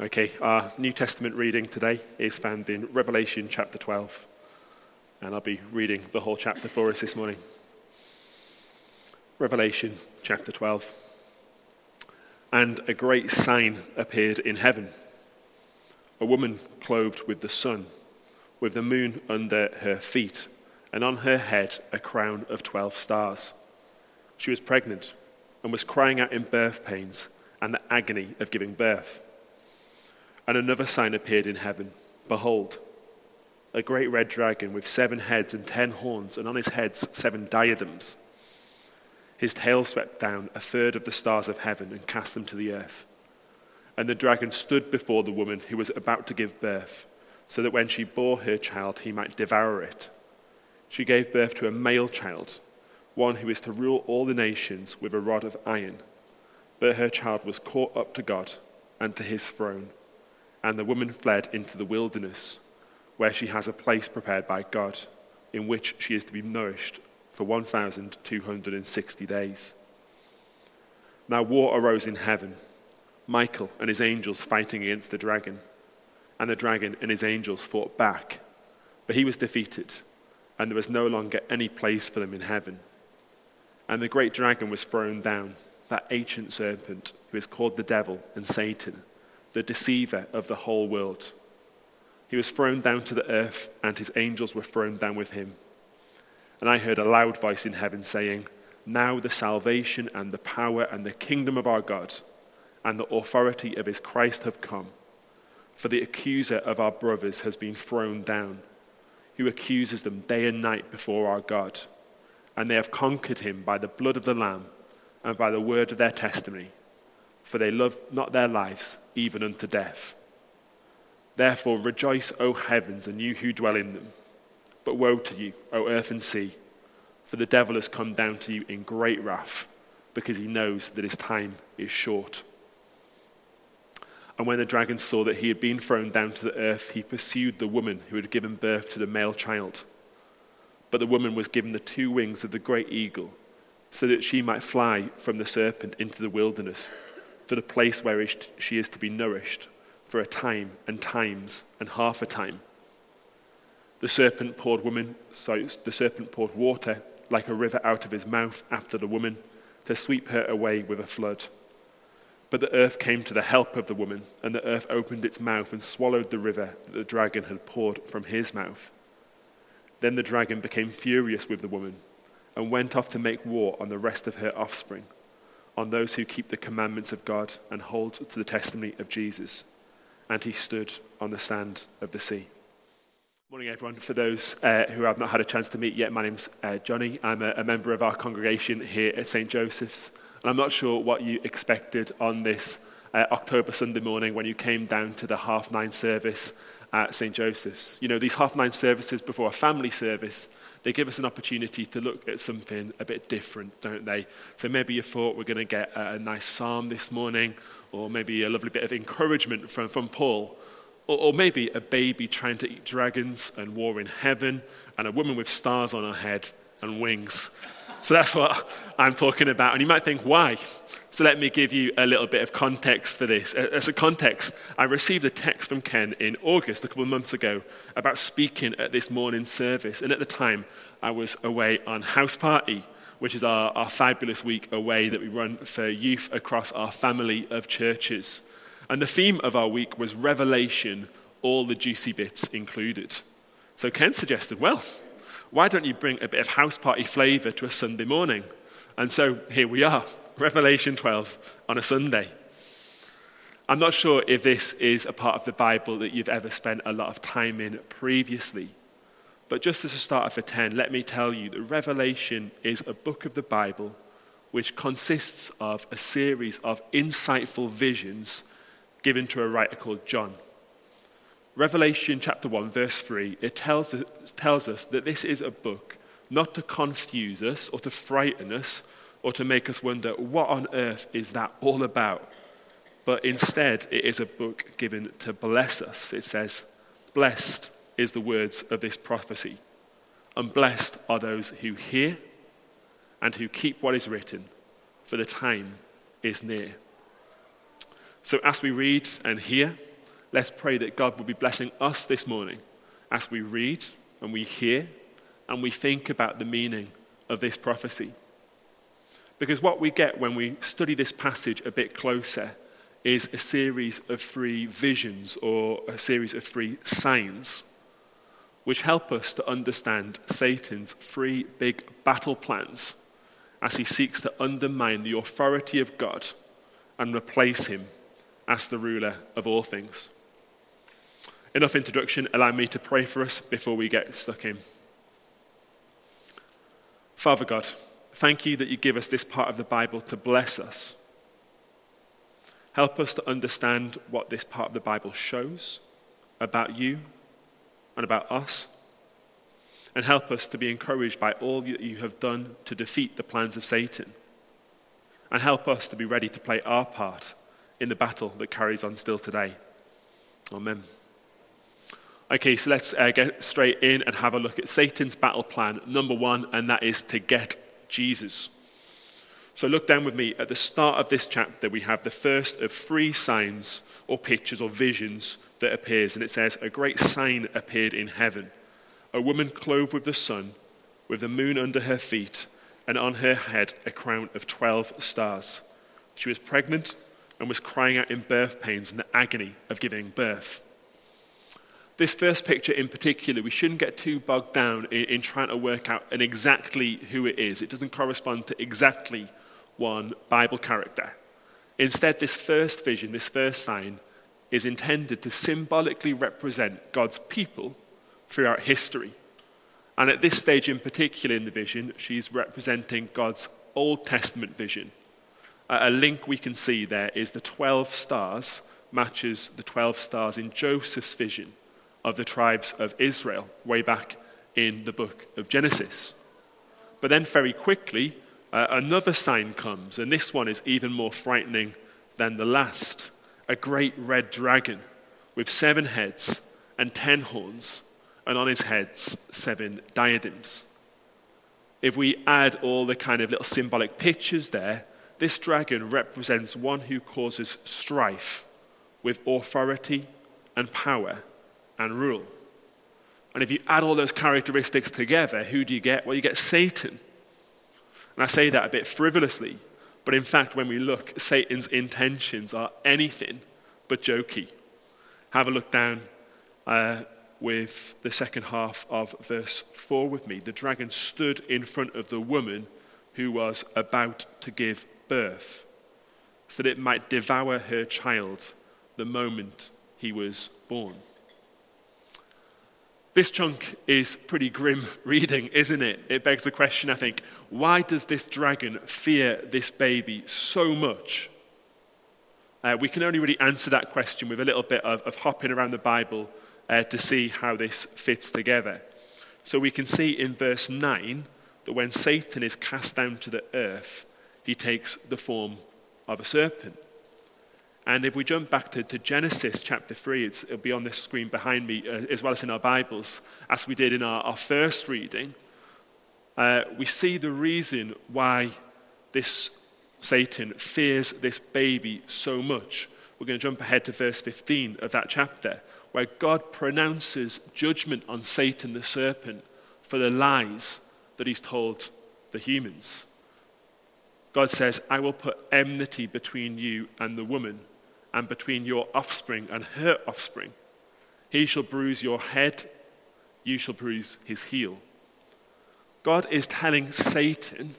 Okay, our New Testament reading today is found in Revelation chapter 12, and I'll be reading the whole chapter for us this morning. Revelation chapter 12. And a great sign appeared in heaven a woman clothed with the sun, with the moon under her feet, and on her head a crown of 12 stars. She was pregnant and was crying out in birth pains and the agony of giving birth. And another sign appeared in heaven Behold, a great red dragon with seven heads and ten horns, and on his heads seven diadems. His tail swept down a third of the stars of heaven and cast them to the earth. And the dragon stood before the woman who was about to give birth, so that when she bore her child, he might devour it. She gave birth to a male child, one who is to rule all the nations with a rod of iron. But her child was caught up to God and to his throne and the woman fled into the wilderness, where she has a place prepared by God, in which she is to be nourished for 1,260 days. Now war arose in heaven, Michael and his angels fighting against the dragon. And the dragon and his angels fought back, but he was defeated, and there was no longer any place for them in heaven. And the great dragon was thrown down, that ancient serpent who is called the devil and Satan the deceiver of the whole world. He was thrown down to the earth, and his angels were thrown down with him. And I heard a loud voice in heaven saying, Now the salvation and the power and the kingdom of our God and the authority of his Christ have come. For the accuser of our brothers has been thrown down, who accuses them day and night before our God. And they have conquered him by the blood of the Lamb and by the word of their testimony for they love not their lives even unto death. Therefore rejoice, O heavens, and you who dwell in them. But woe to you, O earth and sea, for the devil has come down to you in great wrath, because he knows that his time is short. And when the dragon saw that he had been thrown down to the earth, he pursued the woman who had given birth to the male child. But the woman was given the two wings of the great eagle, so that she might fly from the serpent into the wilderness to the place where she is to be nourished for a time and times and half a time. The serpent poured woman, sorry, the serpent poured water like a river out of his mouth after the woman to sweep her away with a flood. But the earth came to the help of the woman, and the earth opened its mouth and swallowed the river that the dragon had poured from his mouth. Then the dragon became furious with the woman and went off to make war on the rest of her offspring on those who keep the commandments of God and hold to the testimony of Jesus. And he stood on the sand of the sea. Morning, everyone. For those uh, who have not had a chance to meet yet, my name's uh, Johnny. I'm a, a, member of our congregation here at St. Joseph's. And I'm not sure what you expected on this uh, October Sunday morning when you came down to the half nine service at St. Joseph's. You know, these half nine services before a family service they give us an opportunity to look at something a bit different, don't they? So maybe you thought we're going to get a, nice psalm this morning, or maybe a lovely bit of encouragement from, from Paul, or, or maybe a baby trying to eat dragons and war in heaven, and a woman with stars on her head and wings. So that's what I'm talking about. And you might think, why? So let me give you a little bit of context for this. As a context, I received a text from Ken in August, a couple of months ago, about speaking at this morning service. And at the time, I was away on house party, which is our, our fabulous week away that we run for youth across our family of churches. And the theme of our week was Revelation, all the juicy bits included. So Ken suggested, well, why don't you bring a bit of house party flavour to a Sunday morning? And so here we are, Revelation 12 on a Sunday. I'm not sure if this is a part of the Bible that you've ever spent a lot of time in previously. But just as a starter for 10, let me tell you that Revelation is a book of the Bible which consists of a series of insightful visions given to a writer called John. Revelation chapter 1, verse 3, it tells us, tells us that this is a book not to confuse us or to frighten us or to make us wonder what on earth is that all about. But instead, it is a book given to bless us. It says, Blessed is the words of this prophecy, and blessed are those who hear and who keep what is written, for the time is near. So as we read and hear, let's pray that God will be blessing us this morning as we read and we hear and we think about the meaning of this prophecy. Because what we get when we study this passage a bit closer is a series of three visions or a series of three signs which help us to understand Satan's three big battle plans as he seeks to undermine the authority of God and replace him as the ruler of all things. Enough introduction. Allow me to pray for us before we get stuck in. Father God, thank you that you give us this part of the Bible to bless us. Help us to understand what this part of the Bible shows about you and about us. And help us to be encouraged by all that you have done to defeat the plans of Satan. And help us to be ready to play our part in the battle that carries on still today. Amen. Okay, so let's uh, get straight in and have a look at Satan's battle plan, number one, and that is to get Jesus. So look down with me. At the start of this chapter, we have the first of three signs or pictures or visions that appears. And it says, A great sign appeared in heaven a woman clothed with the sun, with the moon under her feet, and on her head a crown of 12 stars. She was pregnant and was crying out in birth pains and the agony of giving birth. This first picture in particular, we shouldn't get too bogged down in, in trying to work out exactly who it is. It doesn't correspond to exactly one Bible character. Instead, this first vision, this first sign, is intended to symbolically represent God's people throughout history. And at this stage in particular in the vision, she's representing God's Old Testament vision. a link we can see there is the 12 stars matches the 12 stars in Joseph's vision of the tribes of Israel way back in the book of Genesis. But then, very quickly, uh, another sign comes, and this one is even more frightening than the last a great red dragon with seven heads and ten horns, and on his heads, seven diadems. If we add all the kind of little symbolic pictures there, this dragon represents one who causes strife with authority and power and rule. And if you add all those characteristics together, who do you get? Well, you get Satan. And I say that a bit frivolously, but in fact, when we look, Satan's intentions are anything but jokey. Have a look down uh, with the second half of verse 4 with me. The dragon stood in front of the woman who was about to give birth, so that it might devour her child the moment he was born. This chunk is pretty grim reading, isn't it? It begs the question, I think, why does this dragon fear this baby so much? Uh, we can only really answer that question with a little bit of, of hopping around the Bible uh, to see how this fits together. So we can see in verse 9 that when Satan is cast down to the earth, he takes the form of a serpent. And if we jump back to, to Genesis chapter 3, it'll be on the screen behind me, uh, as well as in our Bibles, as we did in our, our first reading, uh, we see the reason why this Satan fears this baby so much. We're going to jump ahead to verse 15 of that chapter, where God pronounces judgment on Satan the serpent for the lies that he's told the humans. God says, I will put enmity between you and the woman and between your offspring and her offspring. He shall bruise your head, you shall bruise his heel. God is telling Satan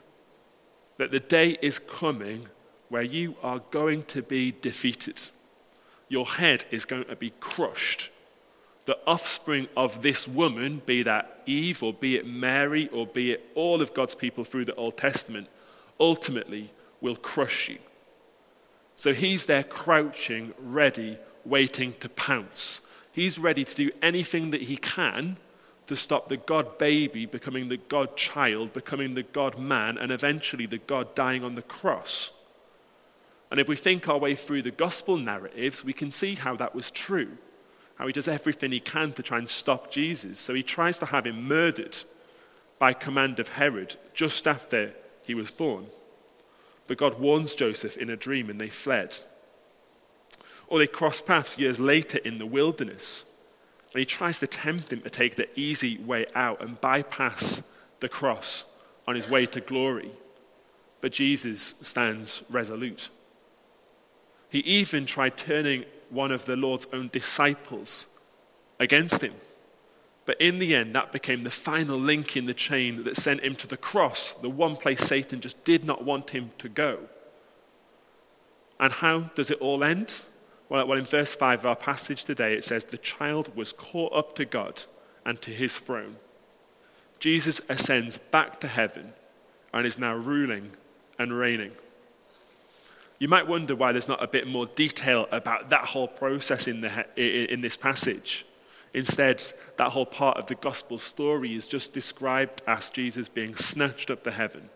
that the day is coming where you are going to be defeated. Your head is going to be crushed. The offspring of this woman, be that Eve or be it Mary or be it all of God's people through the Old Testament, ultimately will crush you. So he's there crouching, ready, waiting to pounce. He's ready to do anything that he can to stop the God baby becoming the God child, becoming the God man, and eventually the God dying on the cross. And if we think our way through the gospel narratives, we can see how that was true. How he does everything he can to try and stop Jesus. So he tries to have him murdered by command of Herod just after he was born. But God warns Joseph in a dream and they fled. Or they cross paths years later in the wilderness. And he tries to tempt him to take the easy way out and bypass the cross on his way to glory. But Jesus stands resolute. He even tried turning one of the Lord's own disciples against him. But in the end, that became the final link in the chain that sent him to the cross, the one place Satan just did not want him to go. And how does it all end? Well, in verse 5 of our passage today, it says, The child was caught up to God and to his throne. Jesus ascends back to heaven and is now ruling and reigning. You might wonder why there's not a bit more detail about that whole process in, the, in this passage. Instead, that whole part of the gospel story is just described as Jesus being snatched up to heaven.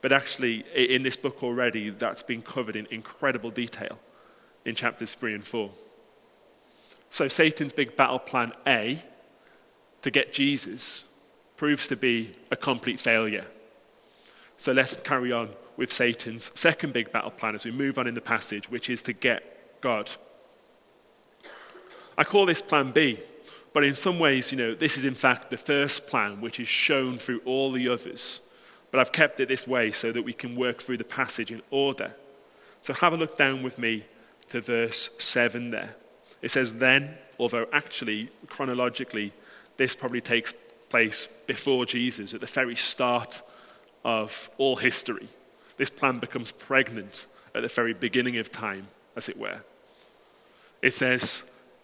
But actually, in this book already, that's been covered in incredible detail in chapters 3 and 4. So, Satan's big battle plan A to get Jesus proves to be a complete failure. So, let's carry on with Satan's second big battle plan as we move on in the passage, which is to get God. I call this plan B, but in some ways, you know, this is in fact the first plan which is shown through all the others. But I've kept it this way so that we can work through the passage in order. So have a look down with me to verse 7 there. It says, Then, although actually, chronologically, this probably takes place before Jesus, at the very start of all history. This plan becomes pregnant at the very beginning of time, as it were. It says,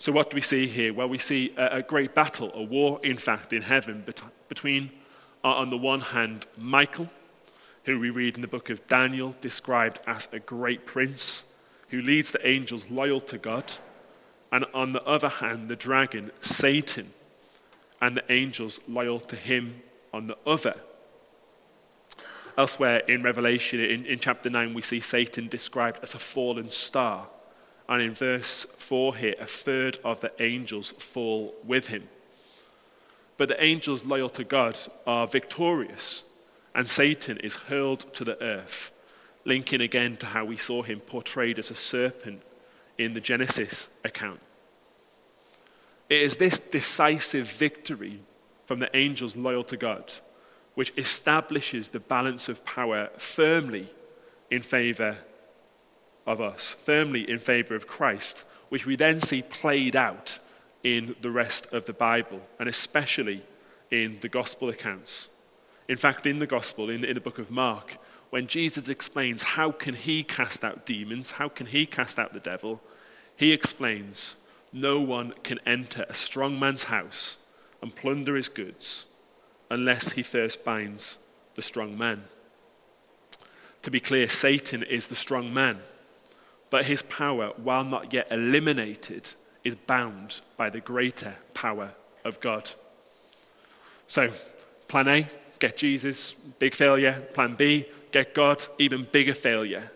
So, what do we see here? Well, we see a, a great battle, a war, in fact, in heaven bet- between, uh, on the one hand, Michael, who we read in the book of Daniel described as a great prince who leads the angels loyal to God, and on the other hand, the dragon, Satan, and the angels loyal to him on the other. Elsewhere in Revelation, in, in chapter 9, we see Satan described as a fallen star and in verse 4 here, a third of the angels fall with him. But the angels loyal to God are victorious, and Satan is hurled to the earth, linking again to how we saw him portrayed as a serpent in the Genesis account. It is this decisive victory from the angels loyal to God which establishes the balance of power firmly in favor of us, firmly in favor of Christ, which we then see played out in the rest of the Bible, and especially in the gospel accounts. In fact, in the gospel, in, in the book of Mark, when Jesus explains how can he cast out demons, how can he cast out the devil, he explains no one can enter a strong man's house and plunder his goods unless he first binds the strong man. To be clear, Satan is the strong man. But his power, while not yet eliminated, is bound by the greater power of God. So, plan A, get Jesus, big failure. Plan B, get God, even bigger failure.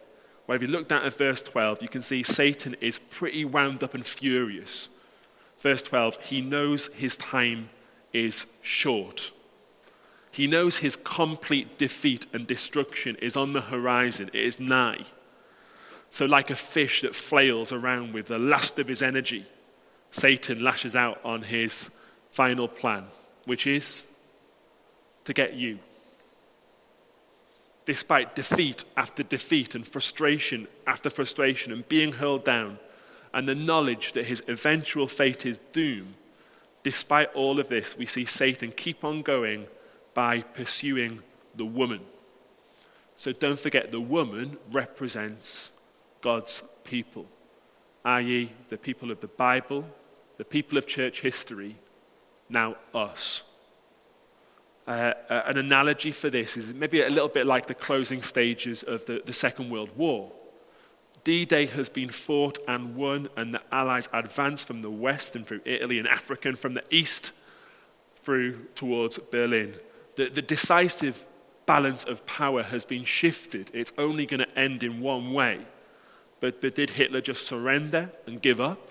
Well, if you look down at verse 12, you can see Satan is pretty wound up and furious. Verse 12, he knows his time is short. He knows his complete defeat and destruction is on the horizon, it is nigh. So, like a fish that flails around with the last of his energy, Satan lashes out on his final plan, which is to get you. Despite defeat after defeat and frustration after frustration and being hurled down, and the knowledge that his eventual fate is doom, despite all of this, we see Satan keep on going by pursuing the woman. So don't forget, the woman represents God's people, i.e., the people of the Bible, the people of church history, now us. Uh, uh, an analogy for this is maybe a little bit like the closing stages of the, the Second World War. D Day has been fought and won, and the Allies advance from the west and through Italy and Africa, and from the east through towards Berlin. The, the decisive balance of power has been shifted. It's only going to end in one way. But, but did Hitler just surrender and give up?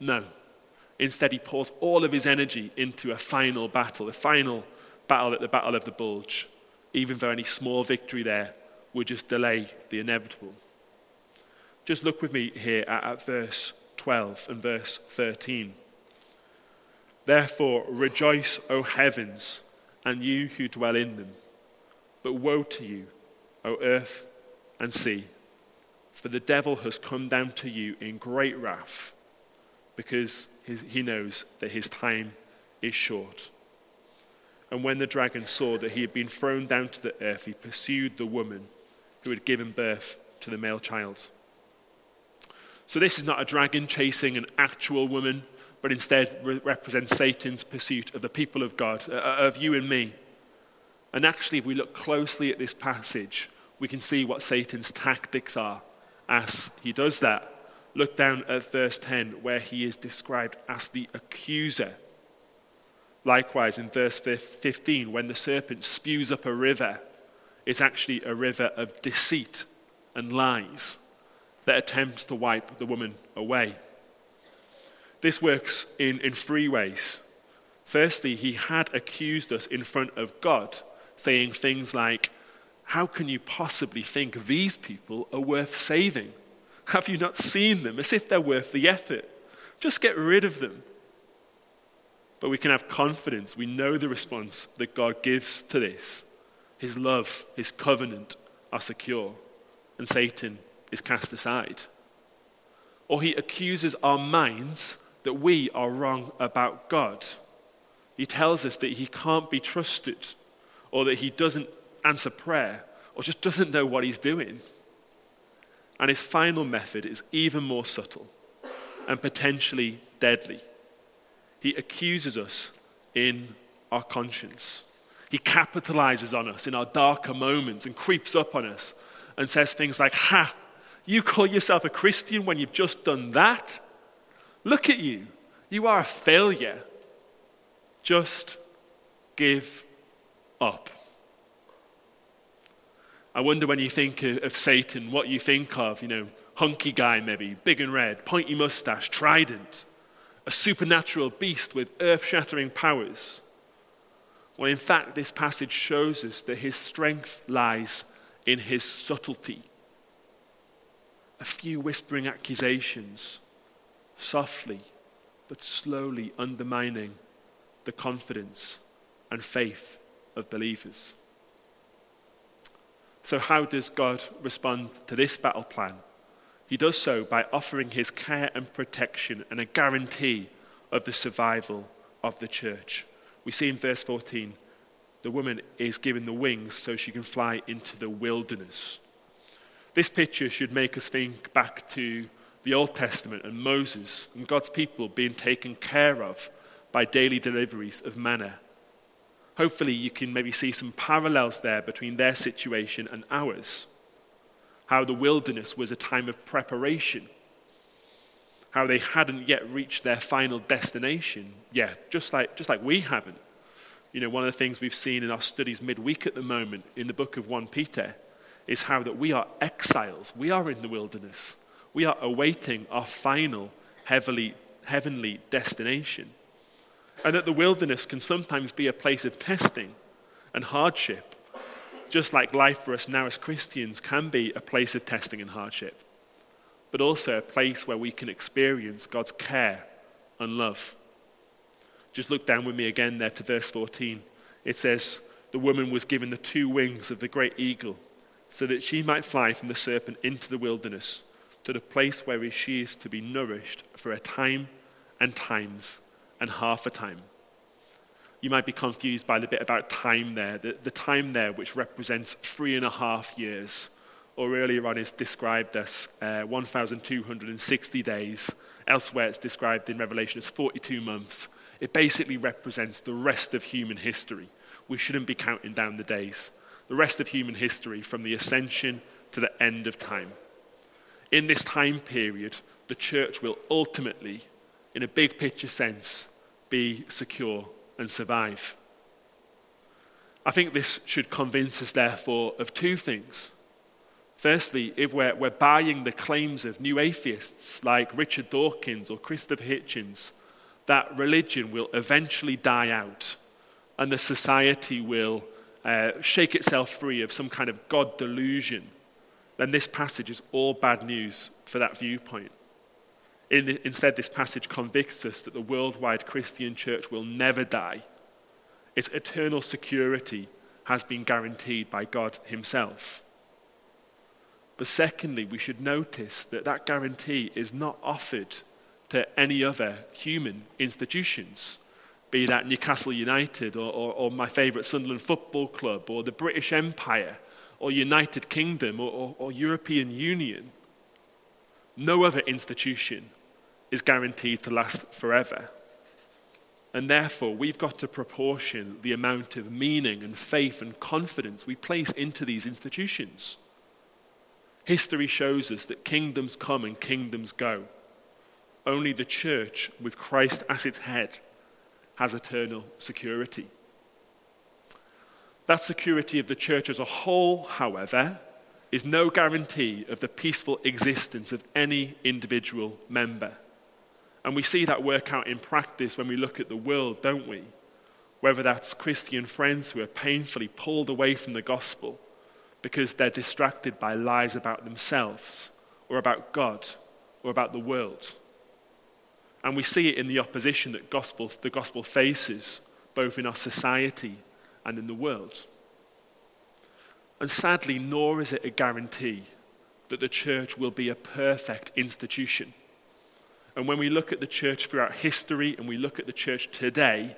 No. Instead, he pours all of his energy into a final battle, a final battle at the Battle of the Bulge, even though any small victory there would just delay the inevitable. Just look with me here at, at verse 12 and verse 13. Therefore, rejoice, O heavens, and you who dwell in them. But woe to you, O earth and sea, for the devil has come down to you in great wrath, because he knows that his time is short. And when the dragon saw that he had been thrown down to the earth, he pursued the woman who had given birth to the male child. So, this is not a dragon chasing an actual woman, but instead re- represents Satan's pursuit of the people of God, uh, uh, of you and me. And actually, if we look closely at this passage, we can see what Satan's tactics are as he does that. Look down at verse 10, where he is described as the accuser. Likewise, in verse 15, when the serpent spews up a river, it's actually a river of deceit and lies that attempts to wipe the woman away. This works in, in three ways. Firstly, he had accused us in front of God, saying things like, How can you possibly think these people are worth saving? Have you not seen them? As if they're worth the effort. Just get rid of them. But we can have confidence. We know the response that God gives to this. His love, his covenant are secure, and Satan is cast aside. Or he accuses our minds that we are wrong about God. He tells us that he can't be trusted, or that he doesn't answer prayer, or just doesn't know what he's doing. And his final method is even more subtle and potentially deadly. He accuses us in our conscience. He capitalizes on us in our darker moments and creeps up on us and says things like, Ha, you call yourself a Christian when you've just done that? Look at you. You are a failure. Just give up. I wonder when you think of Satan, what you think of, you know, hunky guy maybe, big and red, pointy mustache, trident, a supernatural beast with earth shattering powers. Well, in fact, this passage shows us that his strength lies in his subtlety a few whispering accusations, softly but slowly undermining the confidence and faith of believers. So, how does God respond to this battle plan? He does so by offering his care and protection and a guarantee of the survival of the church. We see in verse 14 the woman is given the wings so she can fly into the wilderness. This picture should make us think back to the Old Testament and Moses and God's people being taken care of by daily deliveries of manna. Hopefully, you can maybe see some parallels there between their situation and ours. How the wilderness was a time of preparation, how they hadn't yet reached their final destination Yeah, just like, just like we haven't. You know, one of the things we've seen in our studies midweek at the moment in the book of 1 Peter is how that we are exiles. We are in the wilderness. We are awaiting our final heavenly, heavenly destination. And that the wilderness can sometimes be a place of testing and hardship, just like life for us now as Christians can be a place of testing and hardship, but also a place where we can experience God's care and love. Just look down with me again there to verse 14. It says, The woman was given the two wings of the great eagle so that she might fly from the serpent into the wilderness to the place where she is to be nourished for a time and times and half a time. You might be confused by the bit about time there, the, the time there which represents three and a half years, or earlier on is described as uh, 1,260 days. Elsewhere, it's described in Revelation as 42 months. It basically represents the rest of human history. We shouldn't be counting down the days the rest of human history from the ascension to the end of time. In this time period, the church will ultimately, in a big picture sense, be secure and survive. I think this should convince us, therefore, of two things. Firstly, if we're, we're buying the claims of new atheists like Richard Dawkins or Christopher Hitchens, that religion will eventually die out and the society will uh, shake itself free of some kind of God delusion, then this passage is all bad news for that viewpoint. In, instead, this passage convicts us that the worldwide Christian church will never die. Its eternal security has been guaranteed by God Himself. But secondly, we should notice that that guarantee is not offered to any other human institutions, be that Newcastle United or, or, or my favourite Sunderland Football Club or the British Empire or United Kingdom or, or European Union. No other institution is guaranteed to last forever. And therefore, we've got to proportion the amount of meaning and faith and confidence we place into these institutions. History shows us that kingdoms come and kingdoms go. Only the church, with Christ as its head, has eternal security. That security of the church as a whole, however, is no guarantee of the peaceful existence of any individual member. And we see that work out in practice when we look at the world, don't we? Whether that's Christian friends who are painfully pulled away from the gospel because they're distracted by lies about themselves or about God or about the world. And we see it in the opposition that gospel, the gospel faces, both in our society and in the world. And sadly, nor is it a guarantee that the church will be a perfect institution. And when we look at the church throughout history and we look at the church today,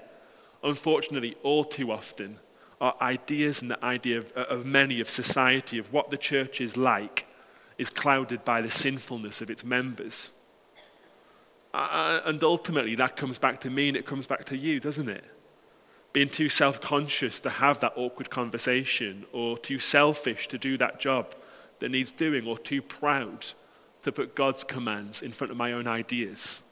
unfortunately, all too often, our ideas and the idea of, of many of society, of what the church is like, is clouded by the sinfulness of its members. Uh, and ultimately, that comes back to me and it comes back to you, doesn't it? Being too self conscious to have that awkward conversation, or too selfish to do that job that needs doing, or too proud to put God's commands in front of my own ideas.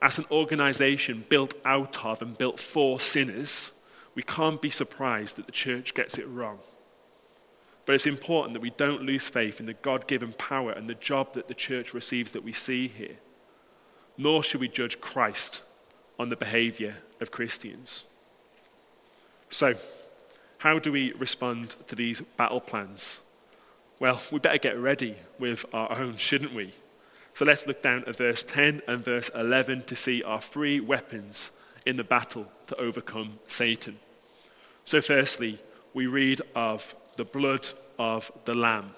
As an organization built out of and built for sinners, we can't be surprised that the church gets it wrong. But it's important that we don't lose faith in the God given power and the job that the church receives that we see here. Nor should we judge Christ on the behavior of Christians. So, how do we respond to these battle plans? Well, we better get ready with our own, shouldn't we? So let's look down at verse 10 and verse 11 to see our three weapons in the battle to overcome Satan. So, firstly, we read of the blood of the Lamb,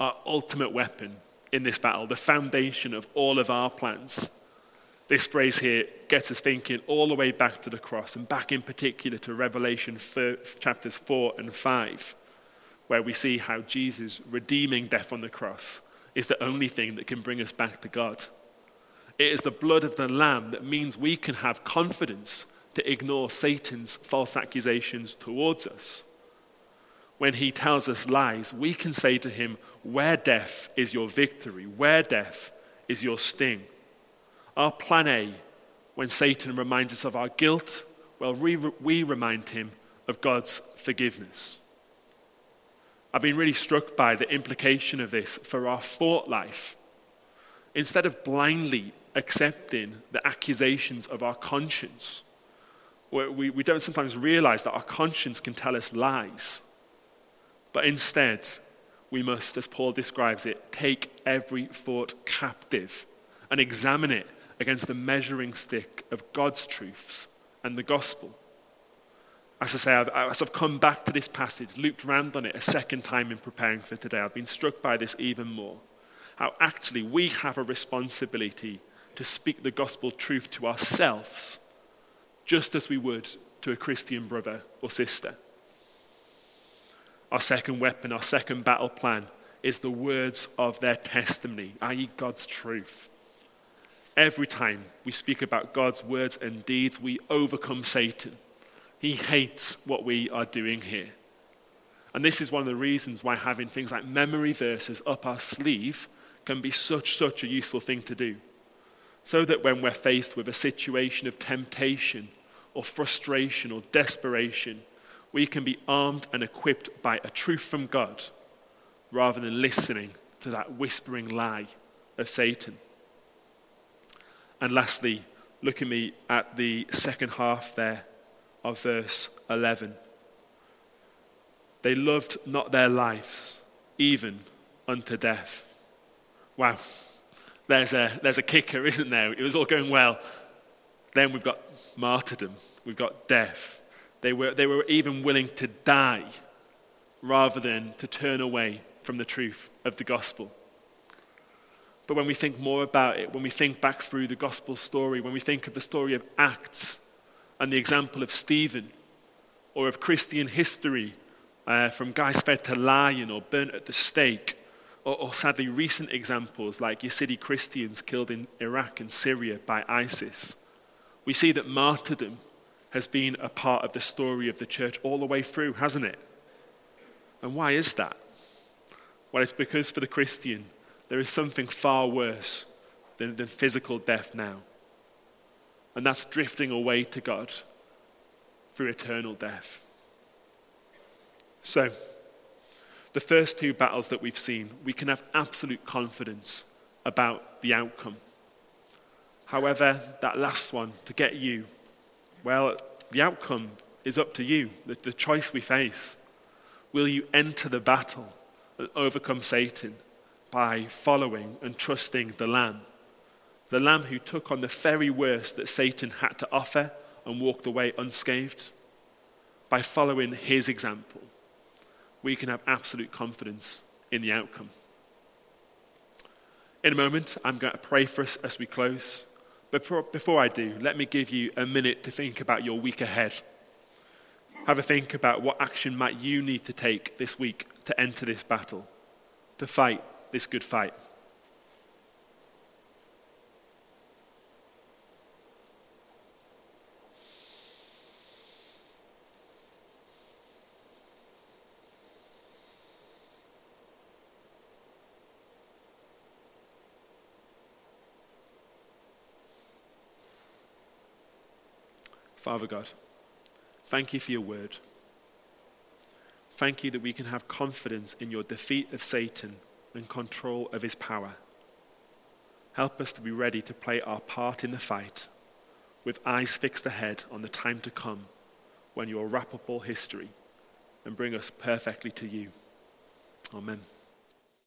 our ultimate weapon in this battle, the foundation of all of our plans. This phrase here gets us thinking all the way back to the cross, and back in particular to Revelation chapters 4 and 5, where we see how Jesus redeeming death on the cross is the only thing that can bring us back to God. It is the blood of the Lamb that means we can have confidence to ignore Satan's false accusations towards us. When he tells us lies, we can say to him, Where death is your victory? Where death is your sting? Our plan A, when Satan reminds us of our guilt, well, we, we remind him of God's forgiveness. I've been really struck by the implication of this for our thought life. Instead of blindly accepting the accusations of our conscience, we, we don't sometimes realize that our conscience can tell us lies. But instead, we must, as Paul describes it, take every thought captive and examine it against the measuring stick of God's truths and the gospel. As I say, I've, as I've come back to this passage, looped around on it a second time in preparing for today, I've been struck by this even more. How actually we have a responsibility to speak the gospel truth to ourselves just as we would to a Christian brother or sister. Our second weapon, our second battle plan, is the words of their testimony, i.e., God's truth. Every time we speak about God's words and deeds, we overcome Satan. He hates what we are doing here. And this is one of the reasons why having things like memory verses up our sleeve can be such, such a useful thing to do. So that when we're faced with a situation of temptation or frustration or desperation, we can be armed and equipped by a truth from God rather than listening to that whispering lie of Satan. And lastly, look at me at the second half there of verse 11. They loved not their lives, even unto death. Wow. There's a, there's a kicker, isn't there? It was all going well. Then we've got martyrdom, we've got death. They were, they were even willing to die rather than to turn away from the truth of the gospel. But when we think more about it, when we think back through the gospel story, when we think of the story of Acts and the example of Stephen, or of Christian history uh, from guys fed to lion or burnt at the stake, or, or sadly recent examples like Yazidi Christians killed in Iraq and Syria by ISIS, we see that martyrdom has been a part of the story of the church all the way through, hasn't it? And why is that? Well, it's because for the Christian, there is something far worse than, than physical death now. And that's drifting away to God through eternal death. So, the first two battles that we've seen, we can have absolute confidence about the outcome. However, that last one, to get you, well, the outcome is up to you, the, the choice we face. Will you enter the battle and overcome Satan by following and trusting the Lamb? The Lamb who took on the very worst that Satan had to offer and walked away unscathed? By following his example we can have absolute confidence in the outcome. In a moment, I'm going to pray for us as we close. But before, I do, let me give you a minute to think about your week ahead. Have a think about what action might you need to take this week to enter this battle, to fight this good fight. Father God, thank you for your word. Thank you that we can have confidence in your defeat of Satan and control of his power. Help us to be ready to play our part in the fight with eyes fixed ahead on the time to come when you will wrap up all history and bring us perfectly to you. Amen.